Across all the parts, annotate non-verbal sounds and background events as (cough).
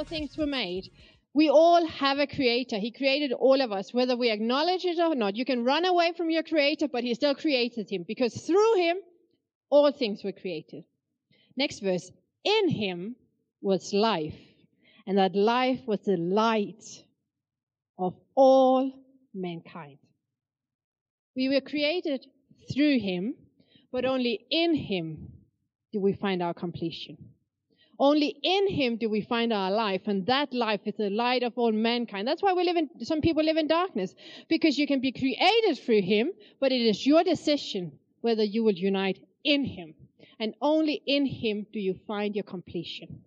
all things were made, we all have a creator. He created all of us, whether we acknowledge it or not. You can run away from your creator, but he still created him because through him, all things were created. Next verse. In him was life, and that life was the light of all mankind. We were created through him, but only in him do we find our completion. Only in him do we find our life, and that life is the light of all mankind. That's why we live in, some people live in darkness, because you can be created through him, but it is your decision whether you will unite in him. And only in him do you find your completion.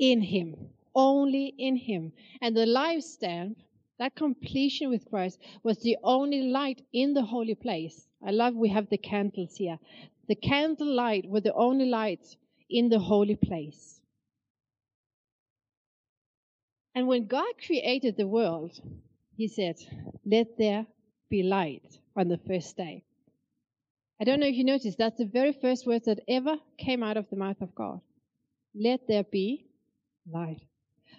In him. Only in him. And the lampstand, that completion with Christ, was the only light in the holy place. I love we have the candles here. The candle light were the only lights in the holy place. And when God created the world, he said, Let there be light on the first day. I don't know if you noticed, that's the very first words that ever came out of the mouth of God. Let there be light.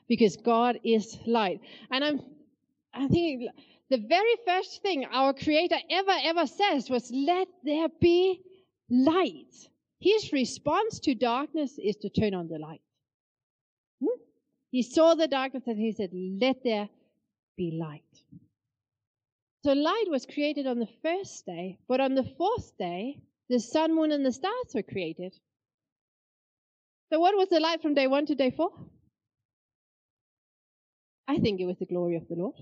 Because God is light. And I'm, I think the very first thing our Creator ever, ever says was, Let there be light. His response to darkness is to turn on the light. Hmm? He saw the darkness and he said, Let there be light. So light was created on the first day, but on the fourth day, the sun, moon, and the stars were created. So what was the light from day one to day four? I think it was the glory of the Lord.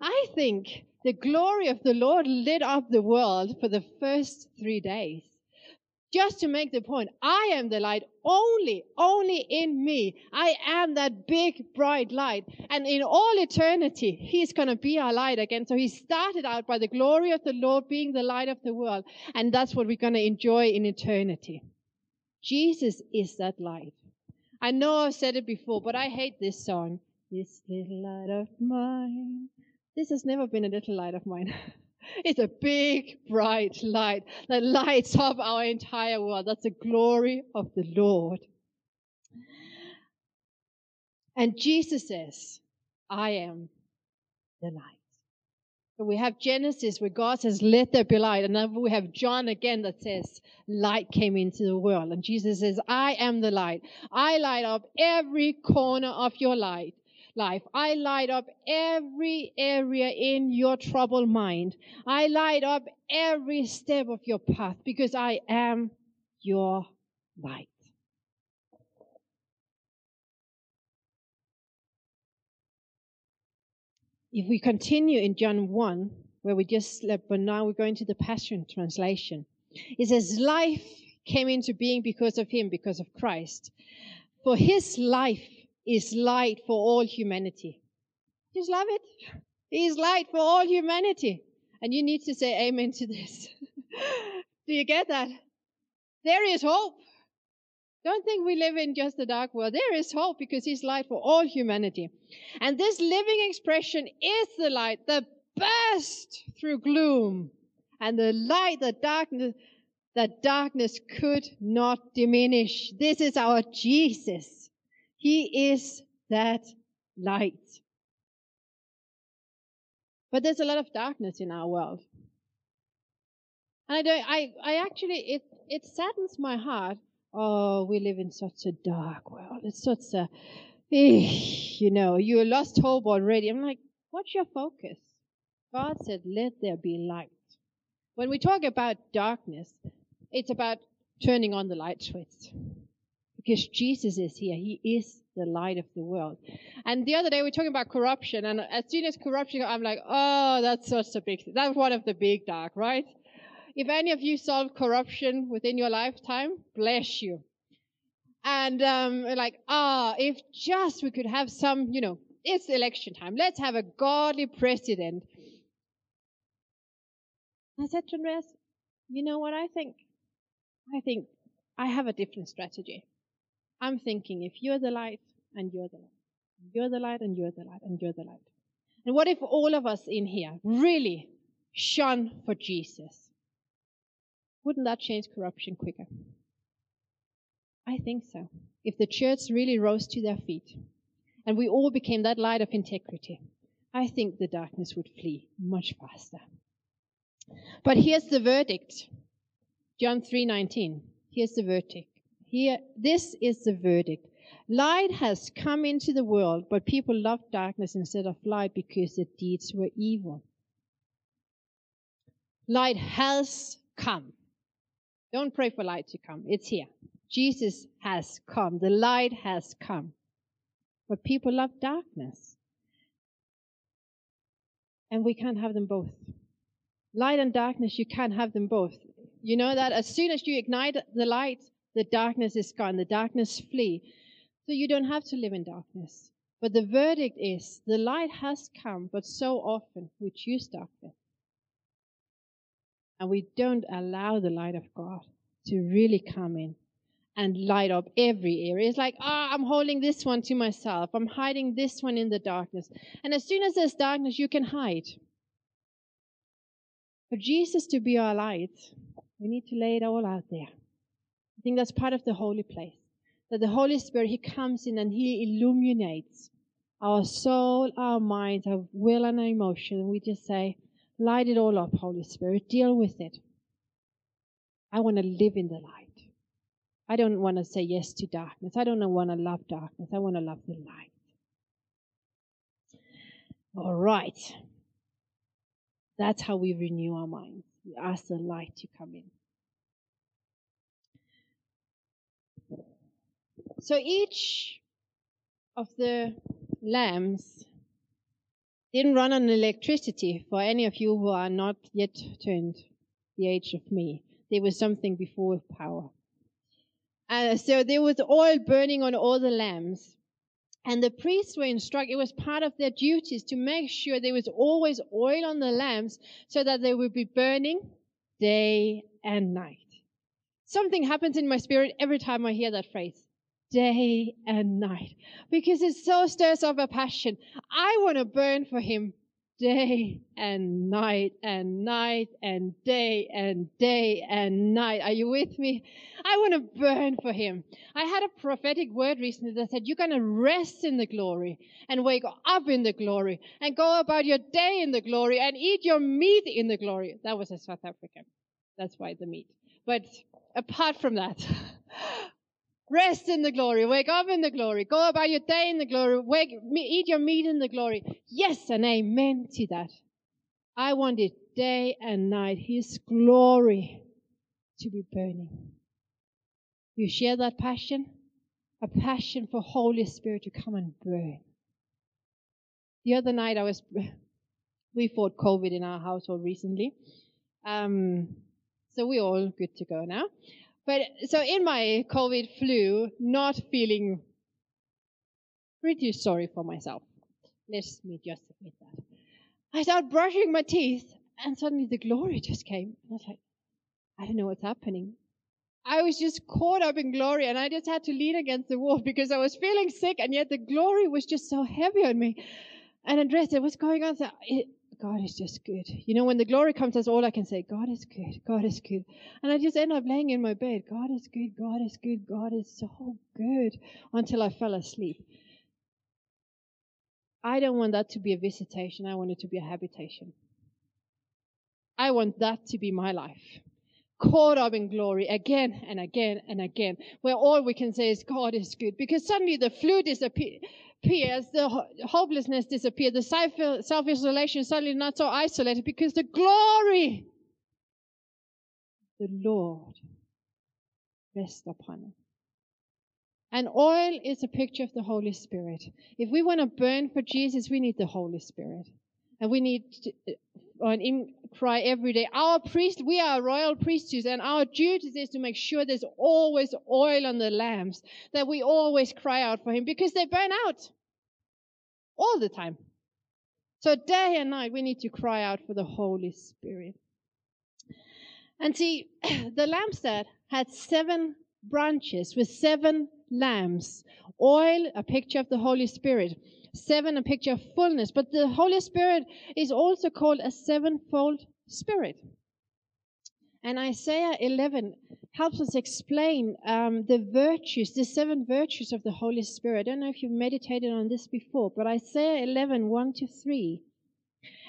I think the glory of the Lord lit up the world for the first three days just to make the point, I am the light only, only in me. I am that big, bright light. And in all eternity, He's going to be our light again. So He started out by the glory of the Lord being the light of the world. And that's what we're going to enjoy in eternity. Jesus is that light. I know I've said it before, but I hate this song. This little light of mine. This has never been a little light of mine. (laughs) It's a big, bright light that lights up our entire world. That's the glory of the Lord. And Jesus says, I am the light. So we have Genesis where God says, Let there be light. And then we have John again that says, Light came into the world. And Jesus says, I am the light. I light up every corner of your light life. I light up every area in your troubled mind. I light up every step of your path because I am your light. If we continue in John 1, where we just slept, but now we're going to the Passion Translation. It says, Life came into being because of him, because of Christ. For his life is light for all humanity. Just love it. He is light for all humanity. And you need to say amen to this. (laughs) Do you get that? There is hope. Don't think we live in just a dark world. There is hope because He's light for all humanity. And this living expression is the light that burst through gloom and the light that darkness, that darkness could not diminish. This is our Jesus. He is that light. But there's a lot of darkness in our world. And I don't, I, I actually, it, it saddens my heart. Oh, we live in such a dark world. It's such a, eh, you know, you lost hope already. I'm like, what's your focus? God said, let there be light. When we talk about darkness, it's about turning on the light switch because Jesus is here. He is the light of the world. And the other day we were talking about corruption, and as soon as corruption, I'm like, oh, that's such a big, that's one of the big dark, right? If any of you solve corruption within your lifetime, bless you. And um, like, ah, if just we could have some, you know, it's election time. Let's have a godly president. I said to Andreas, you know what I think? I think I have a different strategy. I'm thinking if you're the light and you're the light, you're the light and you're the light and you're the light. And what if all of us in here really shone for Jesus? Wouldn't that change corruption quicker? I think so. If the church really rose to their feet and we all became that light of integrity, I think the darkness would flee much faster. But here's the verdict. John 3:19. Here's the verdict. Here this is the verdict. Light has come into the world, but people loved darkness instead of light because their deeds were evil. Light has come. Don't pray for light to come. It's here. Jesus has come. The light has come. But people love darkness. And we can't have them both. Light and darkness, you can't have them both. You know that as soon as you ignite the light, the darkness is gone. The darkness flee. So you don't have to live in darkness. But the verdict is the light has come, but so often we choose darkness. And we don't allow the light of God to really come in and light up every area. It's like, ah, oh, I'm holding this one to myself. I'm hiding this one in the darkness. And as soon as there's darkness, you can hide. For Jesus to be our light, we need to lay it all out there. I think that's part of the holy place. That the Holy Spirit, He comes in and He illuminates our soul, our minds, our will, and our emotion. And we just say, light it all up, Holy Spirit. Deal with it. I want to live in the light. I don't want to say yes to darkness. I don't want to love darkness. I want to love the light. All right. That's how we renew our minds. We ask the light to come in. So each of the lamps didn't run on electricity for any of you who are not yet turned the age of me. There was something before power. Uh, so there was oil burning on all the lamps. And the priests were instructed, it was part of their duties to make sure there was always oil on the lamps so that they would be burning day and night. Something happens in my spirit every time I hear that phrase day and night because it so stirs up a passion. I want to burn for Him day and night and night and day and day and night. Are you with me? I want to burn for him. I had a prophetic word recently that said, You're going to rest in the glory and wake up in the glory and go about your day in the glory and eat your meat in the glory. That was a South African. That's why the meat. But apart from that, (laughs) Rest in the glory. Wake up in the glory. Go about your day in the glory. Wake, eat your meat in the glory. Yes and amen to that. I want it day and night, His glory to be burning. You share that passion? A passion for Holy Spirit to come and burn. The other night I was, (laughs) we fought COVID in our household recently. Um, so we're all good to go now. But so in my COVID flu, not feeling pretty sorry for myself. Let me just admit that. I started brushing my teeth, and suddenly the glory just came. I was like, I don't know what's happening. I was just caught up in glory, and I just had to lean against the wall because I was feeling sick, and yet the glory was just so heavy on me. And Andreas said, What's going on? So God is just good. You know, when the glory comes, that's all I can say. God is good. God is good. And I just end up laying in my bed. God is good. God is good. God is so good until I fell asleep. I don't want that to be a visitation. I want it to be a habitation. I want that to be my life. Caught up in glory again and again and again, where all we can say is God is good. Because suddenly the flu disappears disappears, the hopelessness disappears, the self isolation suddenly not so isolated because the glory the Lord rests upon us. And oil is a picture of the Holy Spirit. If we want to burn for Jesus, we need the Holy Spirit. And we need to, uh, cry every day. Our priest, we are royal priesthoods, and our duty is to make sure there's always oil on the lamps, that we always cry out for Him because they burn out all the time. So day and night, we need to cry out for the Holy Spirit. And see, (clears throat) the lampstand had seven branches with seven lamps. Oil, a picture of the Holy Spirit. Seven, a picture of fullness. But the Holy Spirit is also called a sevenfold spirit. And Isaiah 11 helps us explain um, the virtues, the seven virtues of the Holy Spirit. I don't know if you've meditated on this before, but Isaiah 11, 1 to 3.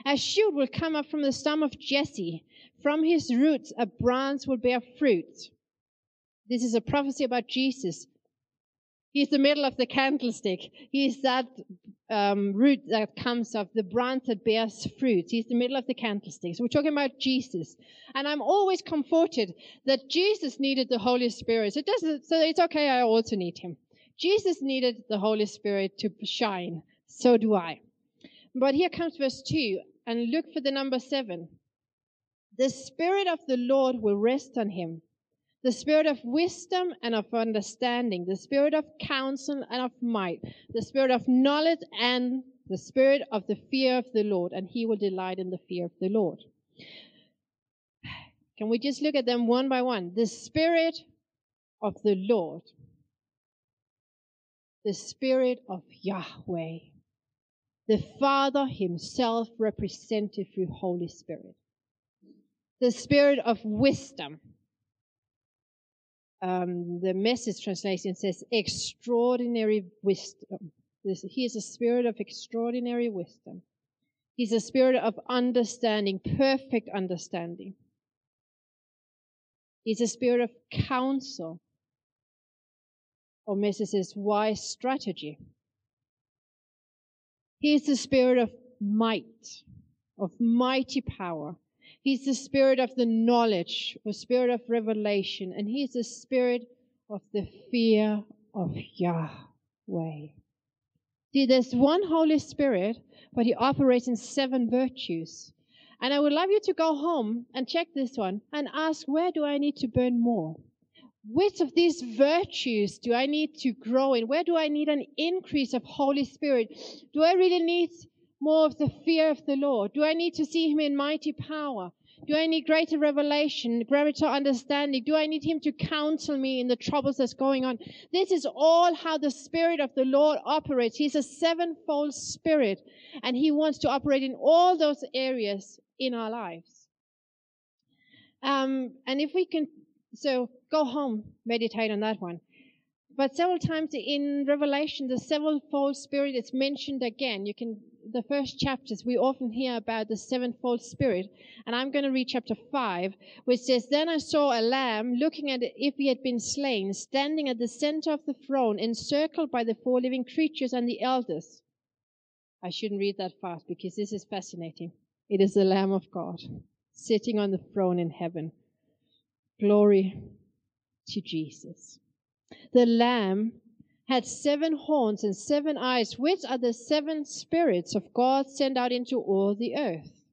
A shoot will come up from the stem of Jesse. From his roots, a branch will bear fruit. This is a prophecy about Jesus. He's the middle of the candlestick. He's that um, root that comes of the branch that bears fruit. He's the middle of the candlestick. So we're talking about Jesus. And I'm always comforted that Jesus needed the Holy Spirit. So it doesn't, so it's okay. I also need him. Jesus needed the Holy Spirit to shine. So do I. But here comes verse 2 and look for the number 7. The Spirit of the Lord will rest on him the spirit of wisdom and of understanding, the spirit of counsel and of might, the spirit of knowledge and the spirit of the fear of the Lord, and he will delight in the fear of the Lord. Can we just look at them one by one? The spirit of the Lord, the spirit of Yahweh, the Father himself represented through Holy Spirit, the spirit of wisdom um, the message translation says extraordinary wisdom. This, he is a spirit of extraordinary wisdom. He's a spirit of understanding, perfect understanding. He's a spirit of counsel, or message says wise strategy. He is the spirit of might, of mighty power. He's the spirit of the knowledge or spirit of revelation, and he's the spirit of the fear of Yahweh. See, there's one Holy Spirit, but he operates in seven virtues. And I would love you to go home and check this one and ask, where do I need to burn more? Which of these virtues do I need to grow in? Where do I need an increase of Holy Spirit? Do I really need more of the fear of the Lord? Do I need to see him in mighty power? Do I need greater revelation, greater understanding? Do I need him to counsel me in the troubles that's going on? This is all how the Spirit of the Lord operates. He's a sevenfold Spirit, and he wants to operate in all those areas in our lives. Um, and if we can, so go home, meditate on that one. But several times in Revelation, the sevenfold Spirit is mentioned again. You can the first chapters, we often hear about the sevenfold spirit. And I'm going to read chapter 5, which says, Then I saw a lamb looking at if he had been slain, standing at the center of the throne, encircled by the four living creatures and the elders. I shouldn't read that fast because this is fascinating. It is the Lamb of God sitting on the throne in heaven. Glory to Jesus. The Lamb had seven horns and seven eyes, which are the seven spirits of God sent out into all the earth.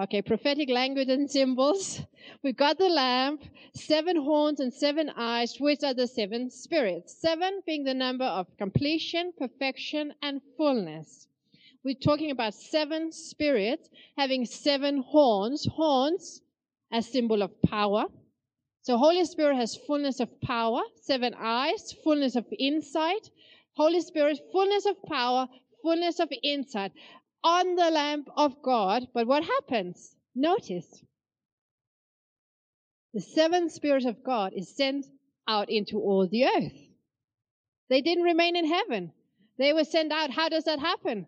Okay, prophetic language and symbols. (laughs) We've got the lamp, seven horns and seven eyes, which are the seven spirits. Seven being the number of completion, perfection, and fullness. We're talking about seven spirits having seven horns. Horns, a symbol of power. So Holy Spirit has fullness of power, seven eyes, fullness of insight. Holy Spirit, fullness of power, fullness of insight on the Lamb of God. But what happens? Notice. The seven spirits of God is sent out into all the earth. They didn't remain in heaven. They were sent out. How does that happen?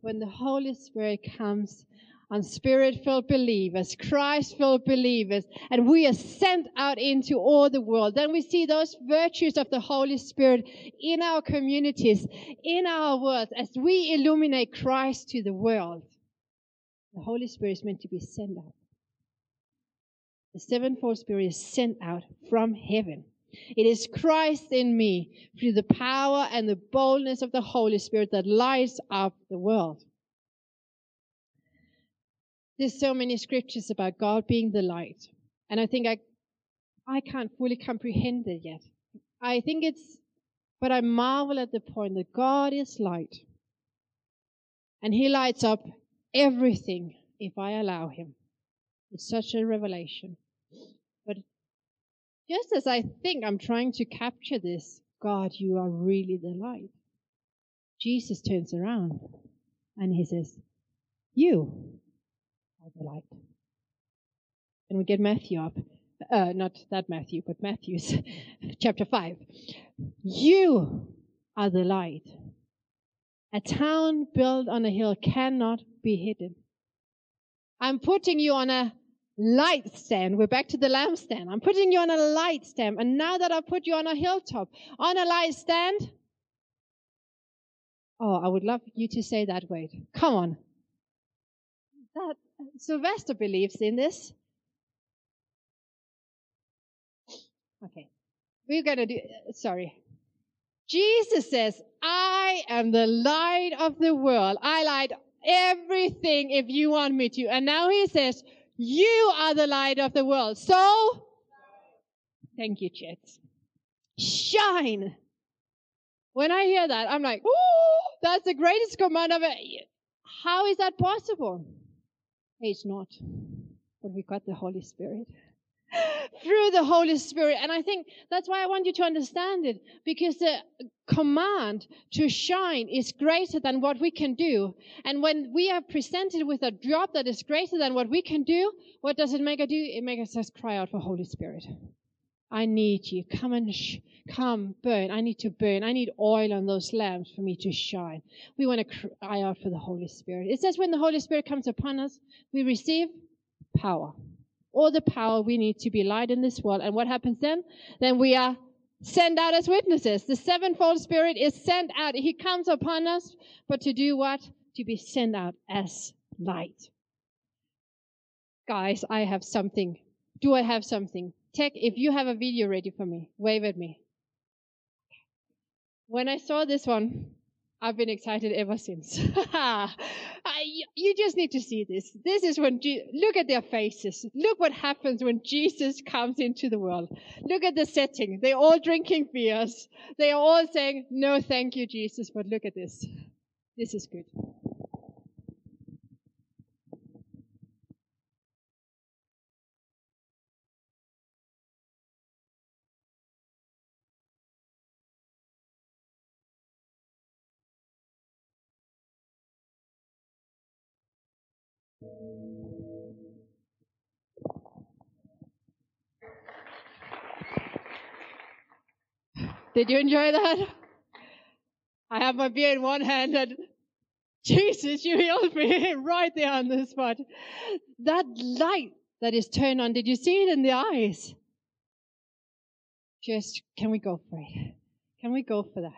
When the Holy Spirit comes on spirit filled believers, Christ filled believers, and we are sent out into all the world. Then we see those virtues of the Holy Spirit in our communities, in our world, as we illuminate Christ to the world. The Holy Spirit is meant to be sent out. The sevenfold Spirit is sent out from heaven. It is Christ in me through the power and the boldness of the Holy Spirit that lights up the world. There's so many scriptures about God being the light. And I think I, I can't fully comprehend it yet. I think it's, but I marvel at the point that God is light. And He lights up everything if I allow Him. It's such a revelation. But just as I think I'm trying to capture this, God, you are really the light. Jesus turns around and He says, You the light. And we get Matthew up. uh, not that Matthew, but Matthew's (laughs) chapter 5. You are the light. A town built on a hill cannot be hidden. I'm putting you on a light stand. We're back to the lampstand. I'm putting you on a light stand. And now that I've put you on a hilltop, on a light stand, oh, I would love you to say that word. Come on. That Sylvester believes in this. Okay. We're going to do, uh, sorry. Jesus says, I am the light of the world. I light everything if you want me to. And now he says, you are the light of the world. So, thank you, Chet. Shine. When I hear that, I'm like, that's the greatest command it. How is that possible? It's not. But we got the Holy Spirit (laughs) through the Holy Spirit. And I think that's why I want you to understand it because the command to shine is greater than what we can do. And when we are presented with a job that is greater than what we can do, what does it make us do? It makes us cry out for Holy Spirit. I need you. Come and sh- come burn. I need to burn. I need oil on those lamps for me to shine. We want to cry out for the Holy Spirit. It says when the Holy Spirit comes upon us, we receive power all the power we need to be light in this world. And what happens then? Then we are sent out as witnesses. The sevenfold spirit is sent out. He comes upon us, but to do what? To be sent out as light. Guys, I have something. Do I have something? Tech, if you have a video ready for me, wave at me. When I saw this one, I've been excited ever since. (laughs) I, you just need to see this. This is when, Je- look at their faces. Look what happens when Jesus comes into the world. Look at the setting. They're all drinking beers. They are all saying, no, thank you, Jesus. But look at this. This is good. Did you enjoy that? I have my beer in one hand and Jesus, you healed me (laughs) right there on the spot. That light that is turned on, did you see it in the eyes? Just, can we go for it? Can we go for that?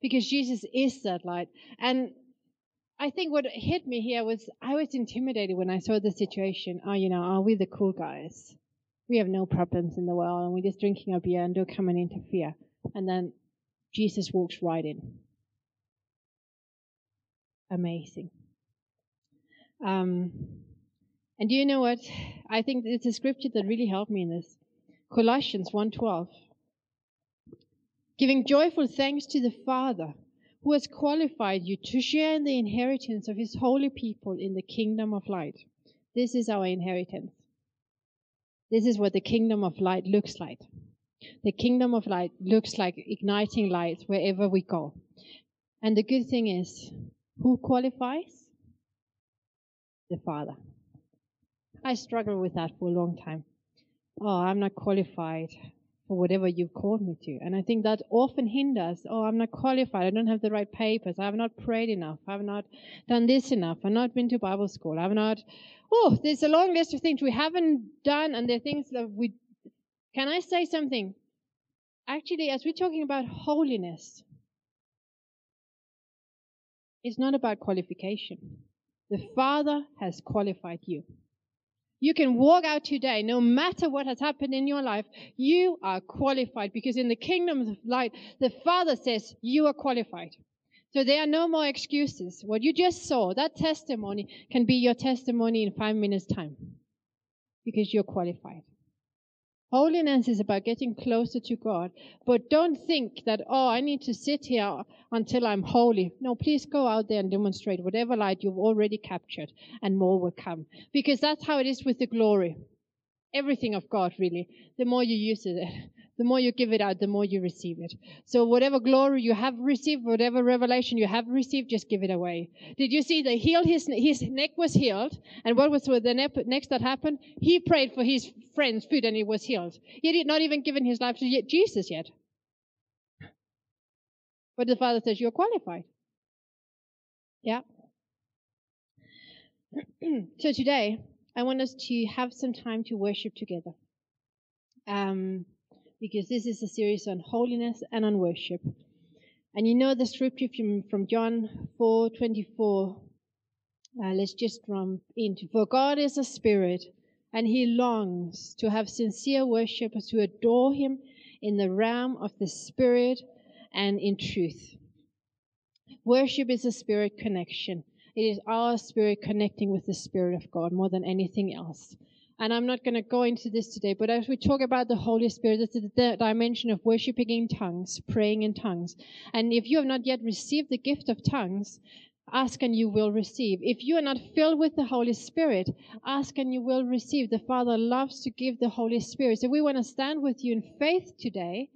Because Jesus is that light. And I think what hit me here was I was intimidated when I saw the situation. Oh, you know, are we the cool guys? We have no problems in the world and we're just drinking our beer and don't come and interfere. And then Jesus walks right in. Amazing. Um, and do you know what? I think it's a scripture that really helped me in this. Colossians 1:12. Giving joyful thanks to the Father who has qualified you to share in the inheritance of his holy people in the kingdom of light. This is our inheritance. This is what the kingdom of light looks like. The kingdom of light looks like igniting light wherever we go. And the good thing is, who qualifies? The Father. I struggled with that for a long time. Oh, I'm not qualified for whatever you've called me to. And I think that often hinders, oh, I'm not qualified. I don't have the right papers. I have not prayed enough. I have not done this enough. I've not been to Bible school. I have not, oh, there's a long list of things we haven't done and there are things that we, can I say something? Actually, as we're talking about holiness, it's not about qualification. The Father has qualified you. You can walk out today, no matter what has happened in your life, you are qualified because in the kingdom of light, the Father says you are qualified. So there are no more excuses. What you just saw, that testimony can be your testimony in five minutes time because you're qualified. Holiness is about getting closer to God. But don't think that, oh, I need to sit here until I'm holy. No, please go out there and demonstrate whatever light you've already captured, and more will come. Because that's how it is with the glory. Everything of God, really, the more you use it, (laughs) the more you give it out, the more you receive it. So whatever glory you have received, whatever revelation you have received, just give it away. Did you see they healed his, his neck was healed. And what was the next that happened? He prayed for his friend's food and he was healed. He did not even given his life to Jesus yet. But the Father says, you're qualified. Yeah. (clears throat) so today, I want us to have some time to worship together. Um, because this is a series on holiness and on worship. And you know the scripture from, from John 4 24. Uh, let's just jump into. For God is a spirit, and he longs to have sincere worshippers who adore him in the realm of the spirit and in truth. Worship is a spirit connection. It is our spirit connecting with the Spirit of God more than anything else. And I'm not going to go into this today, but as we talk about the Holy Spirit, it's the dimension of worshiping in tongues, praying in tongues. And if you have not yet received the gift of tongues, ask and you will receive. If you are not filled with the Holy Spirit, ask and you will receive. The Father loves to give the Holy Spirit. So we want to stand with you in faith today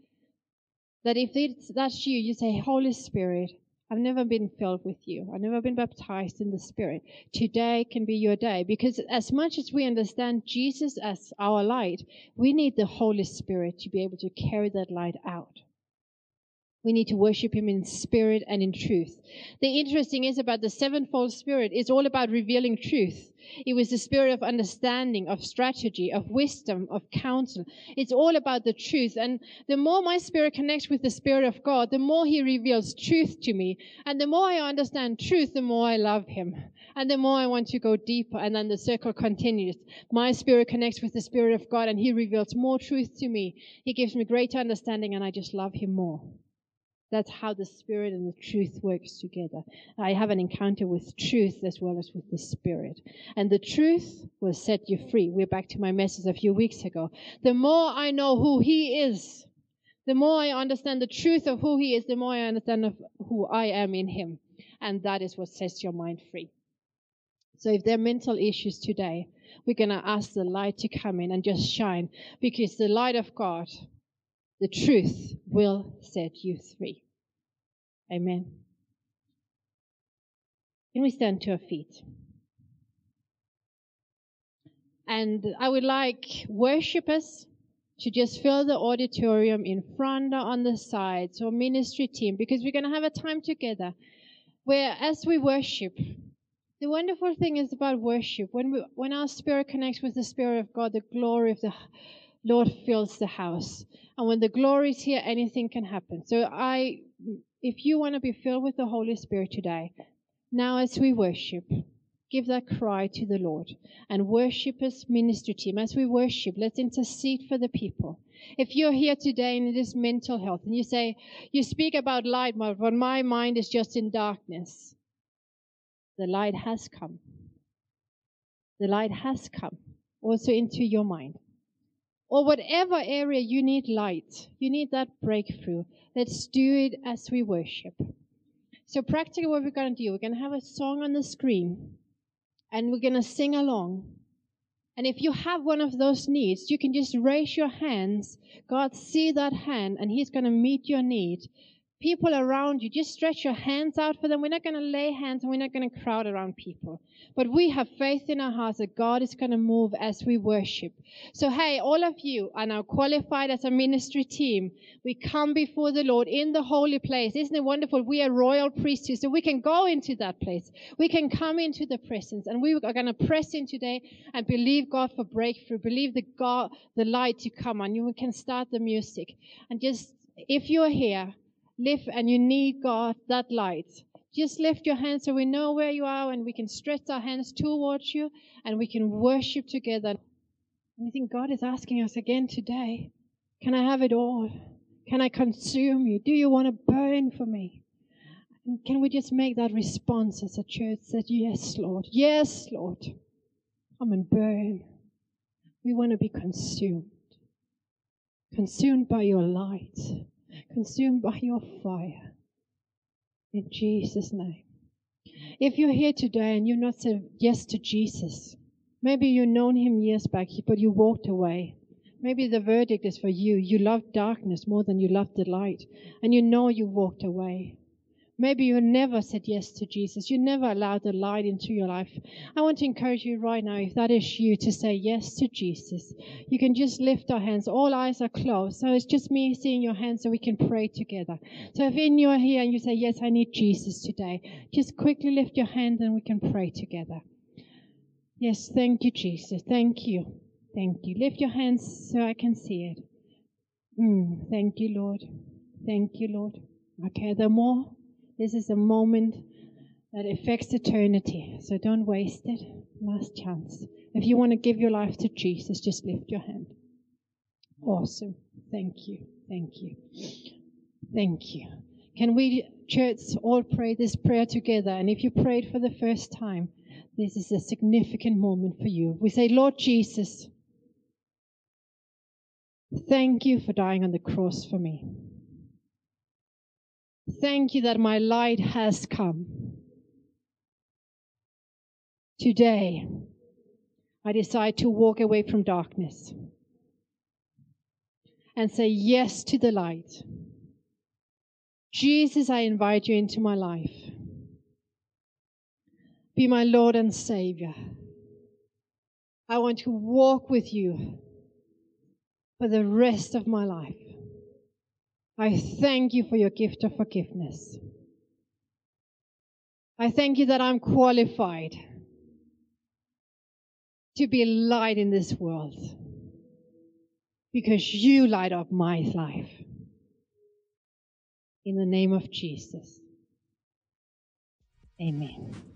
that if that's you, you say, Holy Spirit, I've never been filled with you. I've never been baptized in the Spirit. Today can be your day because as much as we understand Jesus as our light, we need the Holy Spirit to be able to carry that light out. We need to worship him in spirit and in truth. The interesting is about the sevenfold spirit. It's all about revealing truth. It was the spirit of understanding, of strategy, of wisdom, of counsel. It's all about the truth. And the more my spirit connects with the spirit of God, the more he reveals truth to me. And the more I understand truth, the more I love him. And the more I want to go deeper. And then the circle continues. My spirit connects with the spirit of God and he reveals more truth to me. He gives me greater understanding and I just love him more. That's how the Spirit and the truth works together. I have an encounter with truth as well as with the Spirit. And the truth will set you free. We're back to my message a few weeks ago. The more I know who He is, the more I understand the truth of who He is, the more I understand of who I am in Him. And that is what sets your mind free. So if there are mental issues today, we're going to ask the light to come in and just shine because the light of God the truth will set you free. Amen. Can we stand to our feet? And I would like worshippers to just fill the auditorium in front or on the sides or ministry team because we're going to have a time together where as we worship, the wonderful thing is about worship when we, when our spirit connects with the spirit of God, the glory of the Lord fills the house. And when the glory is here, anything can happen. So I, if you want to be filled with the Holy Spirit today, now as we worship, give that cry to the Lord. And worship as ministry team, as we worship, let's intercede for the people. If you're here today and it is mental health, and you say, you speak about light, but my mind is just in darkness, the light has come. The light has come also into your mind or whatever area you need light, you need that breakthrough. Let's do it as we worship. So, practically, what we're going to do, we're going to have a song on the screen and we're going to sing along. And if you have one of those needs, you can just raise your hands. God see that hand and He's going to meet your need people around you, just stretch your hands out for them. We're not going to lay hands and we're not going to crowd around people. But we have faith in our hearts that God is going to move as we worship. So, hey, all of you are now qualified as a ministry team. We come before the Lord in the holy place. Isn't it wonderful? We are royal priesthood, so we can go into that place. We can come into the presence and we are going to press in today and believe God for breakthrough, believe the God, the light to come on. You can start the music and just, if you're here, lift and you need God, that light, just lift your hands so we know where you are and we can stretch our hands towards you and we can worship together. And I think God is asking us again today, can I have it all? Can I consume you? Do you want to burn for me? And can we just make that response as a church that yes, Lord, yes, Lord, come and burn. We want to be consumed, consumed by your light consumed by your fire. In Jesus' name. If you're here today and you've not said yes to Jesus, Maybe you've known him years back, but you walked away. Maybe the verdict is for you. You loved darkness more than you loved the light, and you know you walked away. Maybe you never said yes to Jesus. You never allowed the light into your life. I want to encourage you right now, if that is you, to say yes to Jesus. You can just lift our hands. All eyes are closed. So it's just me seeing your hands so we can pray together. So if in you are here and you say, Yes, I need Jesus today, just quickly lift your hand and we can pray together. Yes, thank you, Jesus. Thank you. Thank you. Lift your hands so I can see it. Mm, thank you, Lord. Thank you, Lord. Okay, the more this is a moment that affects eternity. So don't waste it. Last chance. If you want to give your life to Jesus, just lift your hand. Awesome. Thank you. Thank you. Thank you. Can we, church, all pray this prayer together? And if you prayed for the first time, this is a significant moment for you. We say, Lord Jesus, thank you for dying on the cross for me. Thank you that my light has come. Today, I decide to walk away from darkness and say yes to the light. Jesus, I invite you into my life. Be my Lord and Savior. I want to walk with you for the rest of my life. I thank you for your gift of forgiveness. I thank you that I'm qualified to be light in this world because you light up my life. In the name of Jesus. Amen.